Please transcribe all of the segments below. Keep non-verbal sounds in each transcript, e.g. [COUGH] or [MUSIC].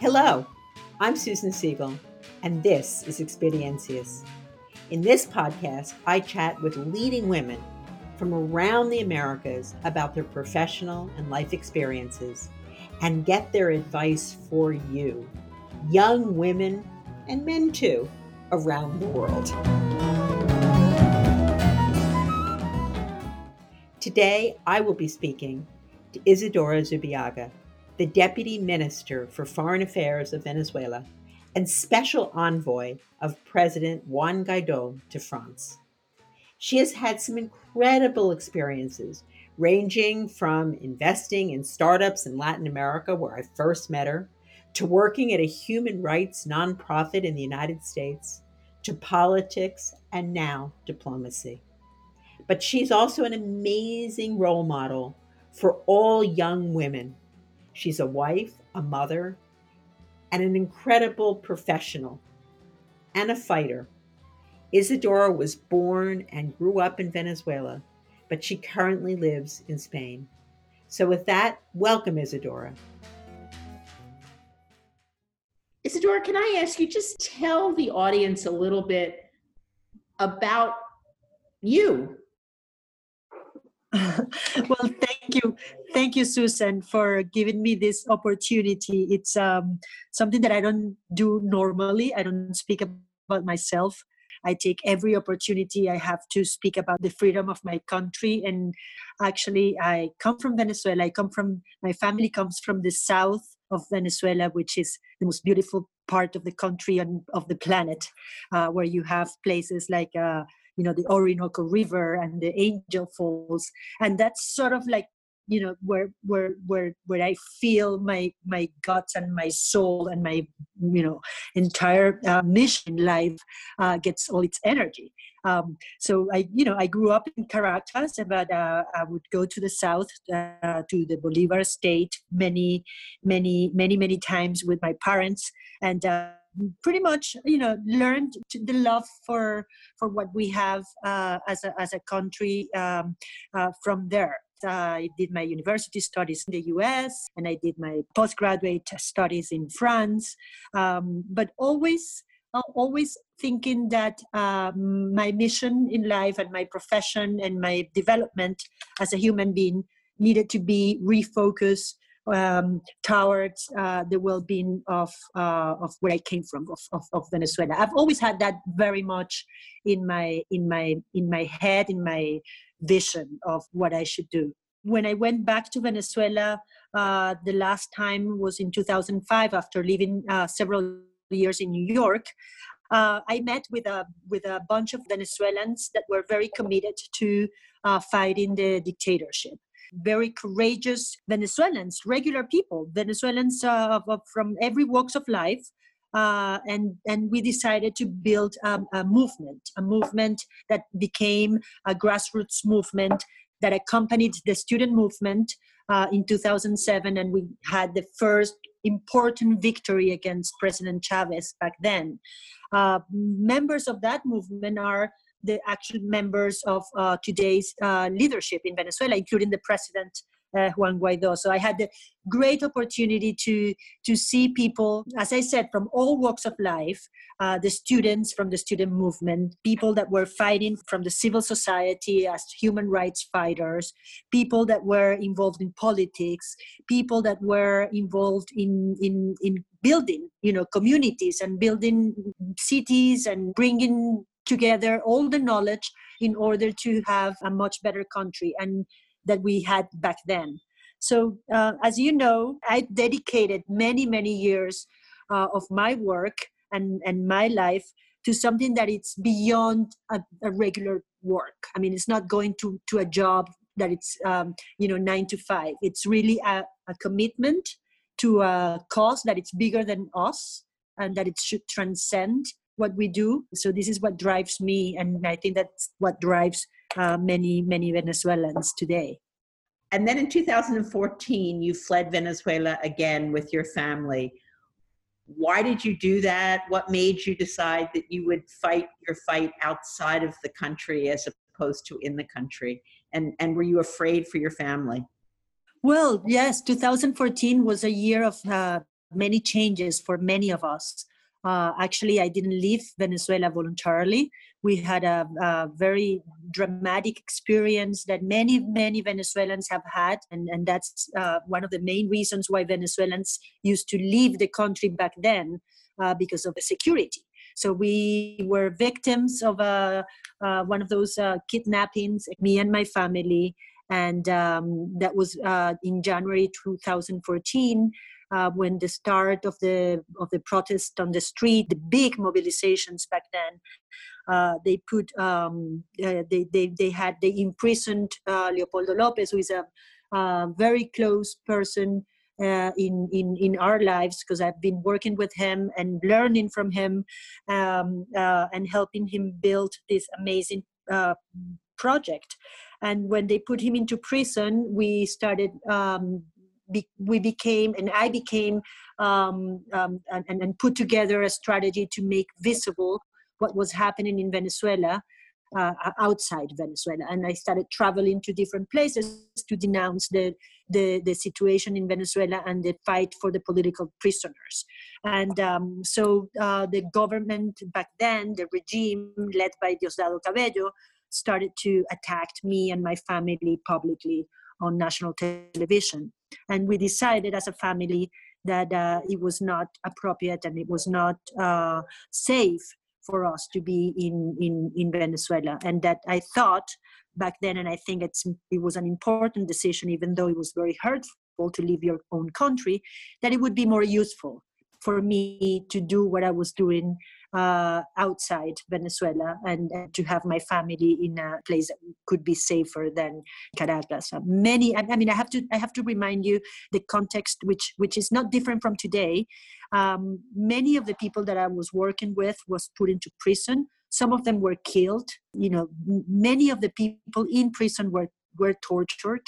Hello, I'm Susan Segal, and this is Experiencias. In this podcast, I chat with leading women from around the Americas about their professional and life experiences and get their advice for you, young women and men too, around the world. Today, I will be speaking to Isadora Zubillaga the Deputy Minister for Foreign Affairs of Venezuela and Special Envoy of President Juan Guaido to France. She has had some incredible experiences, ranging from investing in startups in Latin America, where I first met her, to working at a human rights nonprofit in the United States, to politics, and now diplomacy. But she's also an amazing role model for all young women She's a wife, a mother, and an incredible professional and a fighter. Isadora was born and grew up in Venezuela, but she currently lives in Spain. So, with that, welcome, Isadora. Isadora, can I ask you just tell the audience a little bit about you? [LAUGHS] well, thank you. Thank you, Susan, for giving me this opportunity. It's um, something that I don't do normally. I don't speak about myself. I take every opportunity I have to speak about the freedom of my country. And actually, I come from Venezuela. I come from, my family comes from the south of Venezuela, which is the most beautiful part of the country and of the planet, uh, where you have places like uh, you know the orinoco river and the angel falls. And that's sort of like you know where where where where i feel my my guts and my soul and my you know entire uh, mission life uh, gets all its energy. Um, so i you know i grew up in caracas but uh, i would go to the south uh, to the bolivar state many many many many times with my parents. And uh, pretty much you know learned the love for for what we have uh, as a as a country um, uh, from there. I did my university studies in the US and I did my postgraduate studies in France, um, but always always thinking that um, my mission in life and my profession and my development as a human being needed to be refocused um, towards uh, the well-being of uh, of where I came from, of, of, of, Venezuela. I've always had that very much in my in my in my head, in my vision of what I should do. When I went back to Venezuela, uh, the last time was in 2005 after living uh, several years in New York. Uh, I met with a with a bunch of Venezuelans that were very committed to uh, fighting the dictatorship very courageous Venezuelans, regular people, Venezuelans uh, from every walks of life. Uh, and and we decided to build um, a movement, a movement that became a grassroots movement that accompanied the student movement uh, in 2007, and we had the first important victory against President Chavez back then. Uh, members of that movement are the actual members of uh, today's uh, leadership in Venezuela, including the president uh, Juan Guaido. So I had the great opportunity to to see people, as I said, from all walks of life, uh, the students from the student movement, people that were fighting from the civil society as human rights fighters, people that were involved in politics, people that were involved in in in building, you know, communities and building cities and bringing together all the knowledge in order to have a much better country and that we had back then. So uh, as you know i dedicated many many years uh, of my work and and my life to something that it's beyond a, a regular work. I mean it's not going to to a job that it's um, you know nine to five. It's really a, a commitment to a cause that it's bigger than us and that it should transcend what we do. So this is what drives me, and I think that's what drives uh, many many Venezuelans today. And then in 2014, you fled Venezuela again with your family. why did you do that? What made you decide that you would fight your fight outside of the country as opposed to in the country? And, and were you afraid for your family? Well, yes, 2014 was a year of uh, many changes for many of us. Uh, actually, I didn't leave Venezuela voluntarily. We had a, a, very dramatic experience that many, many Venezuelans have had. And, and that's uh, one of the main reasons why Venezuelans used to leave the country back then uh, because of the security. So we were victims of uh, uh, one of those kidnappings, me and my family. And um, that was in January 2014 uh, when the start of the of the protest on the street, the big mobilizations back then. Uh, they put um, uh, they, they they had they imprisoned uh, Leopoldo Lopez, who is a very close person uh, in in in our lives because I've been working with him and learning from him um, uh, and helping him build this amazing uh, project. And when they put him into prison, we started um, be, we became and I became um, um, and, and put together a strategy to make visible what was happening in Venezuela uh, outside Venezuela. And I started traveling to different places to denounce the, the, the situation in Venezuela and the fight for the political prisoners. And um, so uh, the government back then, the regime led by Diosdado Cabello, started to attack me and my family publicly on national television. And we decided as a family that uh, it was not appropriate and it was not uh, safe for us to be in, in, in Venezuela. And that I thought back then, and I think it's, it was an important decision, even though it was very hurtful to leave your own country, that it would be more useful for me to do what I was doing uh, outside Venezuela and, and, to have my family in a place that could be safer than Caracas. Uh, many, I, I, mean, I have to, I have to remind you the context, which which is not different from today. Um, many of the people that I was working with was put into prison. Some of them were killed. You know, many of the people in prison were were tortured,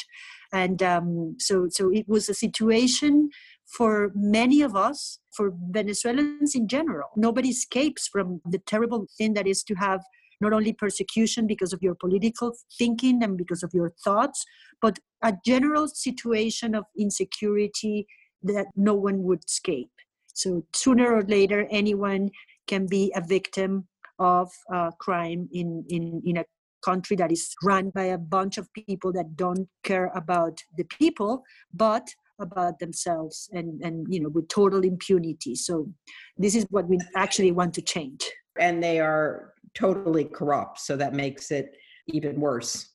and um, so so it was a situation for many of us, for Venezuelans in general. Nobody escapes from the terrible thing that is to have not only persecution because of your political thinking and because of your thoughts, but a general situation of insecurity that no one would escape. So sooner or later, anyone can be a victim of uh, crime in, in, in a country that is run by a bunch of people that don't care about the people, but about themselves and and you know with total impunity. So this is what we actually want to change. And they are totally corrupt so that makes it even worse.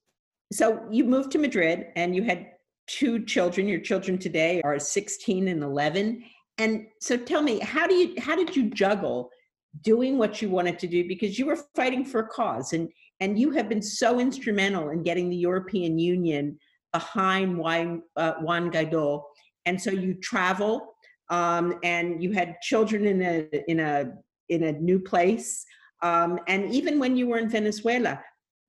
So you moved to madrid and you had two children. Your children today are 16 and 11 and so tell me how do you how did you juggle doing what you wanted to do? Because you were fighting for a cause and and you have been so instrumental in getting the european union behind Juan, uh, Juan Guaido and so you travel um, and you had children in a in a in a new place um, and even when you were in venezuela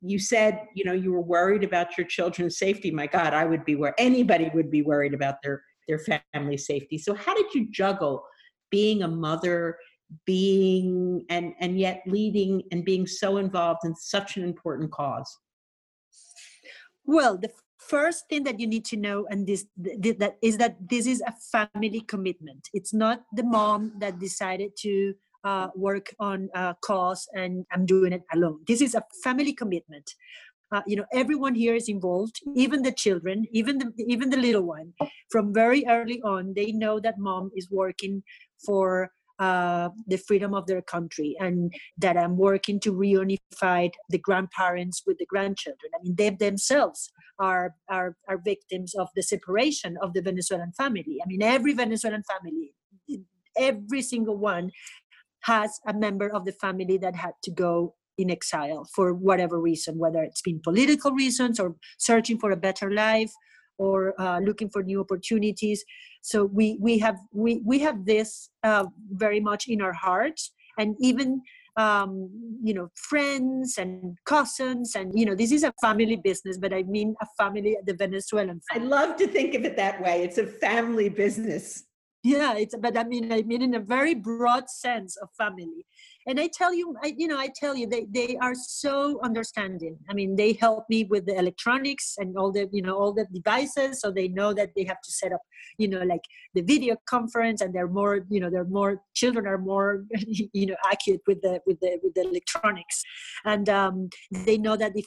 you said you know you were worried about your children's safety. My god i would be where anybody would be worried about their their family safety. So how did you juggle being a mother being and and yet leading and being so involved in such an important cause? Well the first thing that you need to know and this that is that this is a family commitment. It's not the mom that decided to uh, work on a cause and i'm doing it alone. This is a family commitment. Uh, you know everyone here is involved even the children even the even the little one. From very early on they know that mom is working for uh, the freedom of their country and that I'm working to reunify the grandparents with the grandchildren. I mean, they themselves are, are, are victims of the separation of the Venezuelan family. I mean, every Venezuelan family, every single one has a member of the family that had to go in exile for whatever reason, whether it's been political reasons or searching for a better life or uh, looking for new opportunities. So we we have we we have this uh, very much in our hearts, and even um, you know friends and cousins, and you know this is a family business, but I mean a family, at the Venezuelan. Family. I love to think of it that way. It's a family business. Yeah it's but i mean i mean in a very broad sense of family. And i tell you I, you know i tell you they, they are so understanding. I mean they help me with the electronics and all the you know all the devices so they know that they have to set up you know like the video conference and they're more you know they're more children are more [LAUGHS] you know accurate with the with the with the electronics. And um, they know that if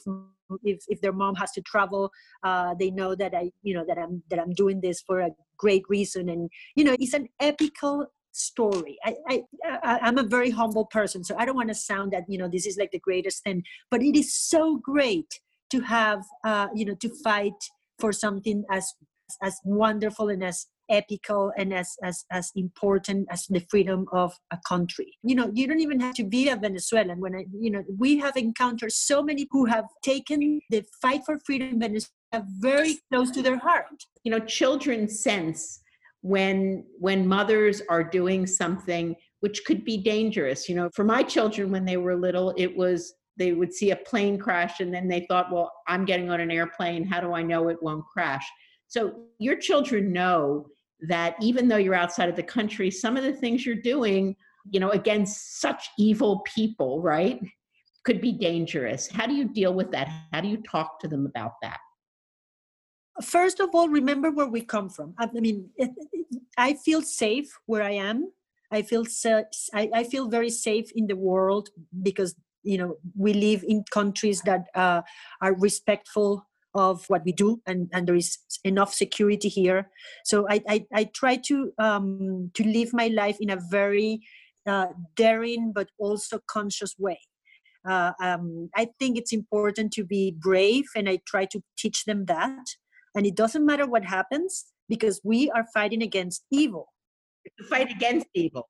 if, if their mom has to travel uh, they know that i you know that i'm that i'm doing this for a great reason. And you know it's an epical story. I, I i'm a very humble person so i don't want to sound that you know this is like the greatest thing. But it is so great to have uh, you know to fight for something as as wonderful and as epical and as, as as important as the freedom of a country. You know you don't even have to be a venezuelan. When i you know we have encountered so many who have taken the fight for freedom in venezuela very close to their heart. You know children sense when when mothers are doing something which could be dangerous. You know for my children when they were little it was they would see a plane crash and then they thought well i'm getting on an airplane. How do i know it won't crash? So your children know that even though you're outside of the country some of the things you're doing you know against such evil people right could be dangerous. How do you deal with that? How do you talk to them about that first of all remember where we come from. I, mean i feel safe where i am. I feel I, I, feel very safe in the world because you know we live in countries that uh, are respectful of what we do and, and there is enough security here. So i i, I try to um, to live my life in a very uh, daring but also conscious way. Uh, um, I think it's important to be brave, and I try to teach them that and it doesn't matter what happens because we are fighting against evil. Fight against evil.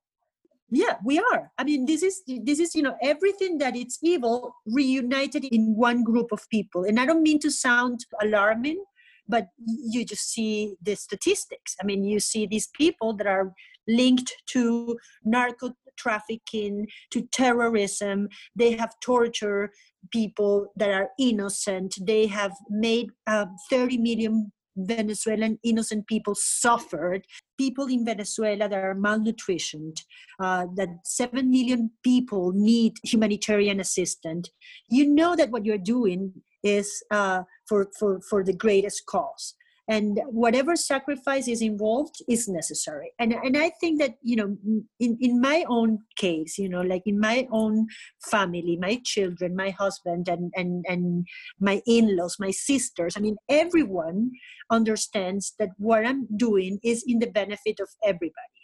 Yeah we are. I mean this is this is you know everything that it's evil reunited in one group of people. And i don't mean to sound alarming but you just see the statistics. I mean you see these people that are linked to narco trafficking to terrorism they have tortured people that are innocent. They have made uh, 30 million Venezuelan innocent people suffered. People in Venezuela that are malnutritioned, uh, that 7 million people need humanitarian assistance. You know that what you're doing is uh, for, for, for the greatest cause and whatever sacrifice is involved is necessary. And and i think that you know in in my own case you know like in my own family my children my husband and and and my in-laws my sisters i mean everyone understands that what i'm doing is in the benefit of everybody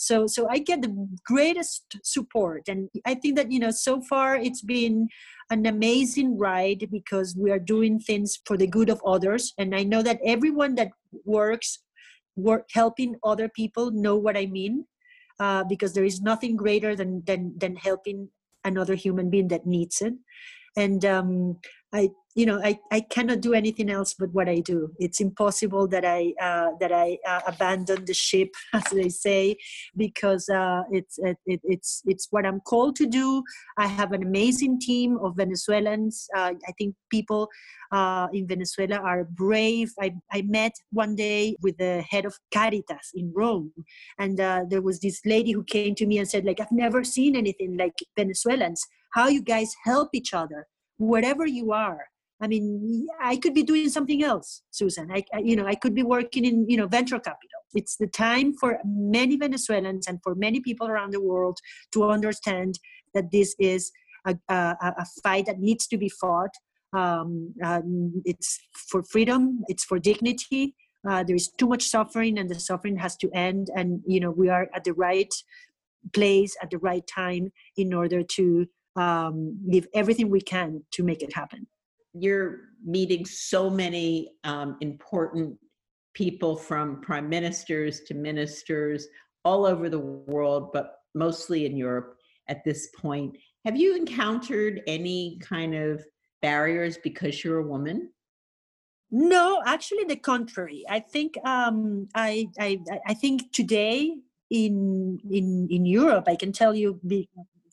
so so i get the greatest support. And i think that you know so far it's been an amazing ride because we are doing things for the good of others. And i know that everyone that works work helping other people know what i mean uh, because there is nothing greater than than than helping another human being that needs it and um, i you know I, I cannot do anything else but what i do. It's impossible that i uh, that i uh, abandon the ship [LAUGHS] as they say because uh, it's it, it's it's what i'm called to do. I have an amazing team of venezuelans. Uh, i think people uh, in venezuela are brave. I, I met one day with the head of caritas in rome. And uh, there was this lady who came to me and said like i've never seen anything like venezuelans how you guys help each other wherever you are I mean, I could be doing something else, Susan. I, I, you know, I could be working in, you know, venture capital. It's the time for many Venezuelans and for many people around the world to understand that this is a, a, a fight that needs to be fought. Um, um, it's for freedom. It's for dignity. Uh, there is too much suffering, and the suffering has to end. And you know, we are at the right place at the right time in order to um, give everything we can to make it happen you're meeting so many um, important people from prime ministers to ministers all over the world, but mostly in Europe at this point. Have you encountered any kind of barriers because you're a woman? No, actually, the contrary. I think um, I, I I think today in in in Europe, I can tell you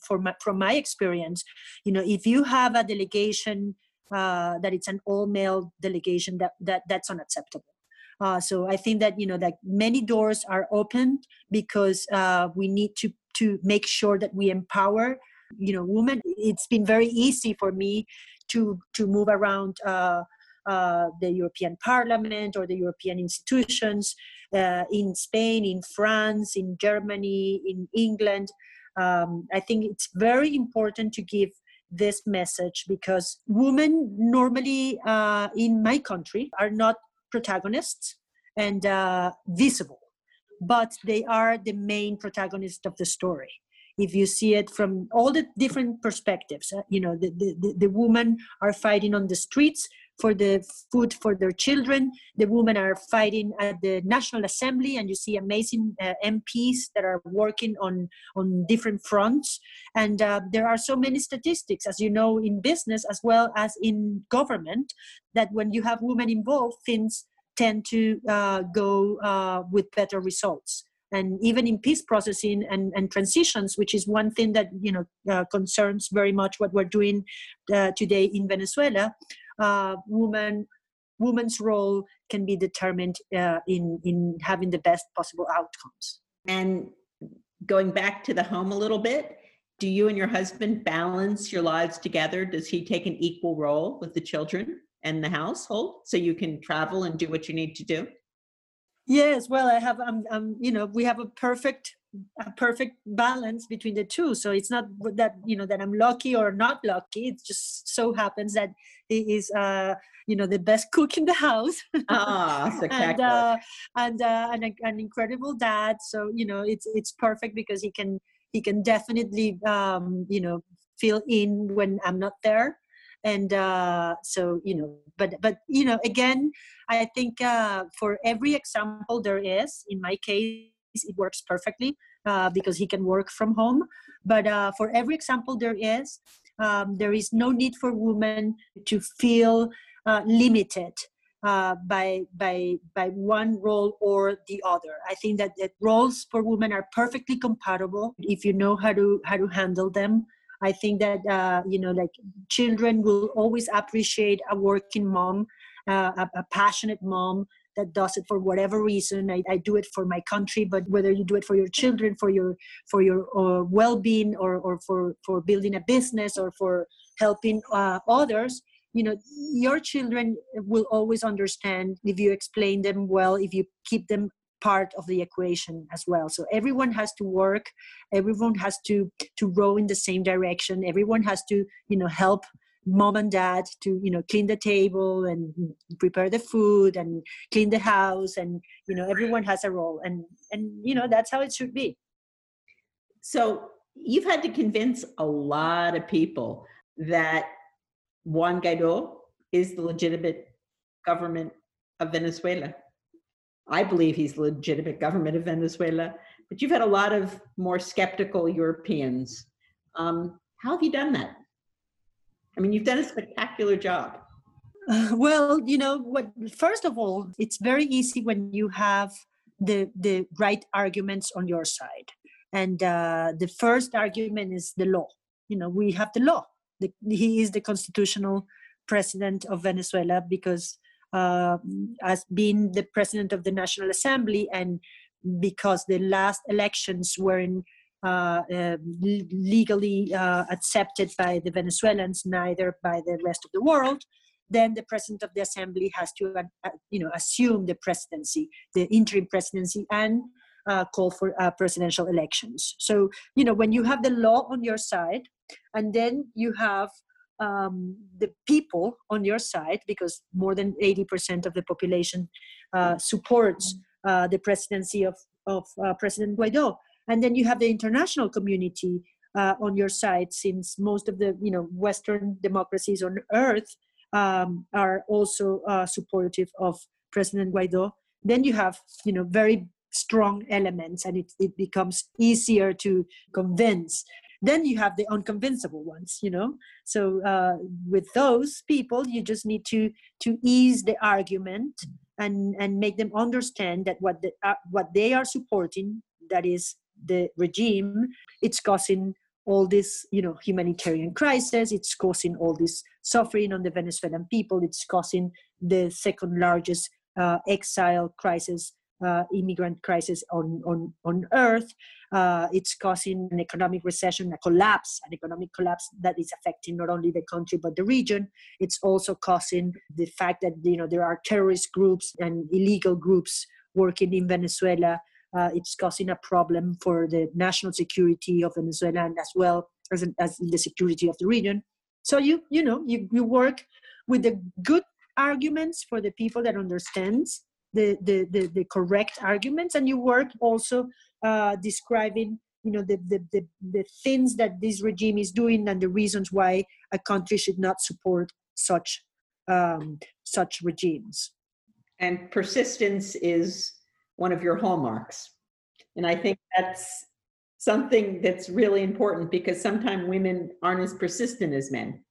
for my, from my experience, you know, if you have a delegation uh, that it's an all male delegation that, that that's unacceptable Uh, so I think that you know that many doors are opened because uh, we need to to make sure that we empower you know women. It's been very easy for me to to move around. Uh, uh, the European Parliament or the European institutions uh, in Spain, in France, in Germany, in England. Um, I think it's very important to give this message because women normally uh, in my country are not protagonists and uh, visible, but they are the main protagonist of the story. If you see it from all the different perspectives uh, you know the, the, the women are fighting on the streets for the food for their children. The women are fighting at the National Assembly, and you see amazing uh, MPs that are working on on different fronts. And uh, there are so many statistics, as you know, in business as well as in government, that when you have women involved, things tend to uh, go uh, with better results and even in peace processing and, and transitions, which is one thing that you know uh, concerns very much what we're doing uh, today in Venezuela uh, woman woman's role can be determined uh, in in having the best possible outcomes. And going back to the home a little bit, do you and your husband balance your lives together? Does he take an equal role with the children and the household so you can travel and do what you need to do? Yes, well, I have, um, um, you know, we have a perfect a perfect balance between the two. So it's not that you know that i'm lucky or not lucky. It just so happens that he is uh you know the best [LAUGHS] cook in the house. Ah [LAUGHS] and uh, and uh, an, an incredible dad. So you know it's it's perfect because he can he can definitely um you know fill in when i'm not there. And uh so you know but but you know again i think uh for every example there is in my case it works perfectly uh, because he can work from home. But uh, for every example there is, um, there is no need for women to feel uh, limited uh, by by by one role or the other. I think that, that roles for women are perfectly compatible if you know how to how to handle them. I think that uh, you know, like children will always appreciate a working mom, uh, a, a passionate mom that does it for whatever reason. I, I, do it for my country but whether you do it for your children for your for your uh, well-being or, or for for building a business or for helping uh, others you know your children will always understand if you explain them well if you keep them part of the equation as well. So everyone has to work. Everyone has to to row in the same direction. Everyone has to you know help mom and dad to you know clean the table and prepare the food and clean the house and you know everyone has a role and and you know that's how it should be so you've had to convince a lot of people that Juan Guaido is the legitimate government of Venezuela. I believe he's the legitimate government of Venezuela, but you've had a lot of more skeptical Europeans. Um, how have you done that? I mean, you've done a spectacular job. Uh, well, you know what? First of all, it's very easy when you have the the right arguments on your side, and uh, the first argument is the law. You know, we have the law. The, he is the constitutional president of Venezuela because, uh, as being the president of the National Assembly, and because the last elections were in uh, um, legally uh, accepted by the Venezuelans, neither by the rest of the world, then the president of the assembly has to, uh, you know, assume the presidency, the interim presidency, and uh, call for uh, presidential elections. So, you know, when you have the law on your side, and then you have um, the people on your side, because more than 80% of the population uh, supports the presidency of, of President Guaido and then you have the international community uh, on your side since most of the you know western democracies on earth um, are also uh, supportive of president guaido then you have you know very strong elements and it, it becomes easier to convince. Then you have the unconvincible ones you know? So uh, with those people you just need to to ease the argument and and make them understand that what the, uh, what they are supporting that is the regime it's causing all this you know humanitarian crisis it's causing all this suffering on the venezuelan people it's causing the second largest uh, exile crisis, uh, immigrant crisis on, on, on earth. Uh, it's causing an economic recession, a collapse, an economic collapse that is affecting not only the country but the region. It's also causing the fact that you know there are terrorist groups and illegal groups working in Venezuela. Uh, it's causing a problem for the national security of Venezuela and as well as, as the security of the region. So you you know you, you work with the good arguments for the people that understands the, the, the, the correct arguments and you work also uh, describing you know the, the, the, the things that this regime is doing and the reasons why a country should not support such um, such regimes and persistence is one of your hallmarks. And i think that's something that's really important because sometimes women aren't as persistent as men.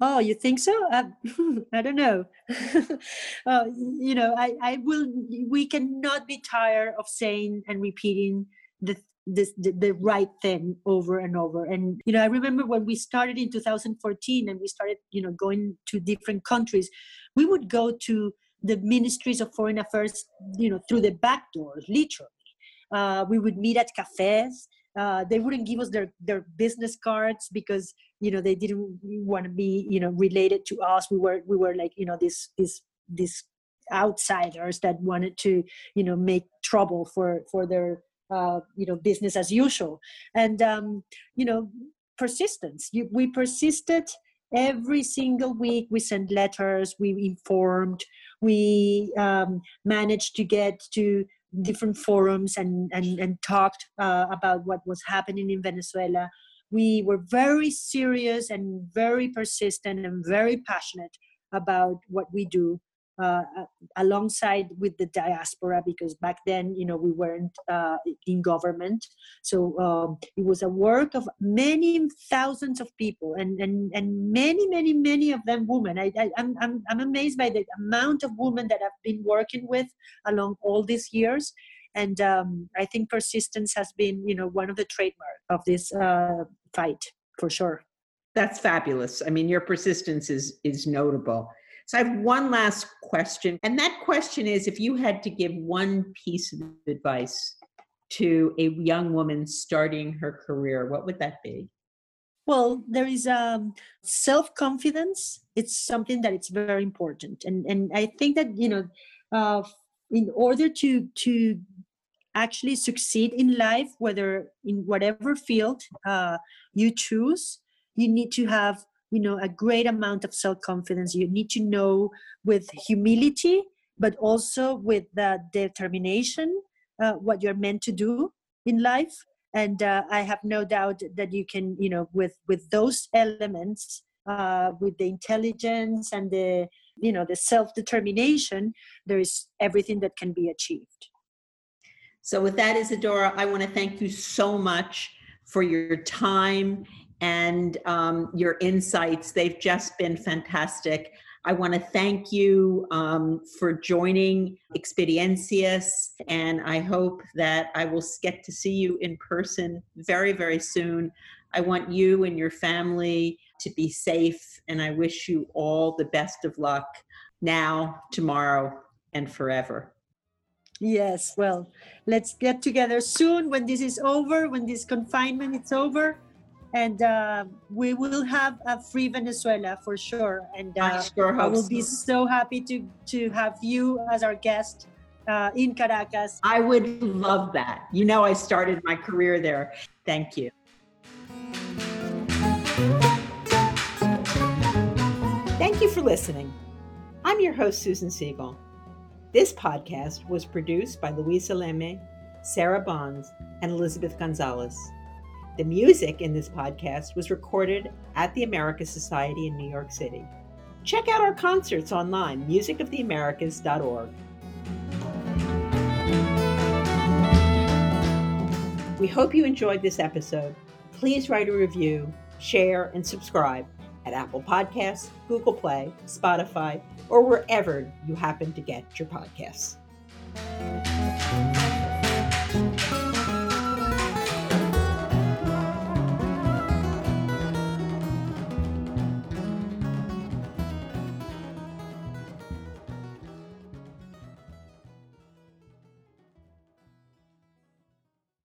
Oh you think so? Uh, [LAUGHS] i don't know. [LAUGHS] Uh, you know I, I will we cannot be tired of saying and repeating the, this, the the right thing over and over. And you know i remember when we started in 2014 and we started you know going to different countries we would go to the ministries of foreign affairs you know through the back doors literally. Uh, we would meet at cafes. Uh, they wouldn't give us their, their business cards because you know they didn't want to be you know related to us. We were we were like you know this this this outsiders that wanted to you know make trouble for for their uh, you know business as usual. And um, you know persistence. You, we persisted every single week we sent letters we informed we um, managed to get to different forums and and, and talked uh, about what was happening in venezuela. We were very serious and very persistent and very passionate about what we do uh, alongside with the diaspora because back then you know we weren't uh, in government. So um, it was a work of many thousands of people and and, and many many many of them women. I, I, I'm, I'm, I'm amazed by the amount of women that i've been working with along all these years. And um, i think persistence has been you know one of the trademark of this uh, fight for sure. That's fabulous. I mean your persistence is is notable so i have one last question and that question is if you had to give one piece of advice to a young woman starting her career what would that be? Well there is um, self-confidence. It's something that it's very important and and i think that you know uh, in order to to actually succeed in life whether in whatever field uh, you choose you need to have you know a great amount of self-confidence. You need to know with humility but also with the determination uh, what you're meant to do in life. And uh, i have no doubt that you can you know with with those elements uh, with the intelligence and the you know the self-determination there is everything that can be achieved. So, with that, Isadora, I want to thank you so much for your time and um, your insights. They've just been fantastic. I want to thank you um, for joining Experiencias, and I hope that I will get to see you in person very, very soon. I want you and your family to be safe, and I wish you all the best of luck now, tomorrow, and forever. Yes, well, let's get together soon when this is over, when this confinement is over, and uh, we will have a free Venezuela for sure. And uh, I, sure I will so. be so happy to to have you as our guest uh, in Caracas. I would love that. You know, I started my career there. Thank you. Thank you for listening. I'm your host, Susan Segal. This podcast was produced by Luisa Leme, Sarah Bonds, and Elizabeth Gonzalez. The music in this podcast was recorded at the America Society in New York City. Check out our concerts online, musicoftheamericas.org. We hope you enjoyed this episode. Please write a review, share, and subscribe at Apple Podcasts, Google Play, Spotify, or wherever you happen to get your podcasts.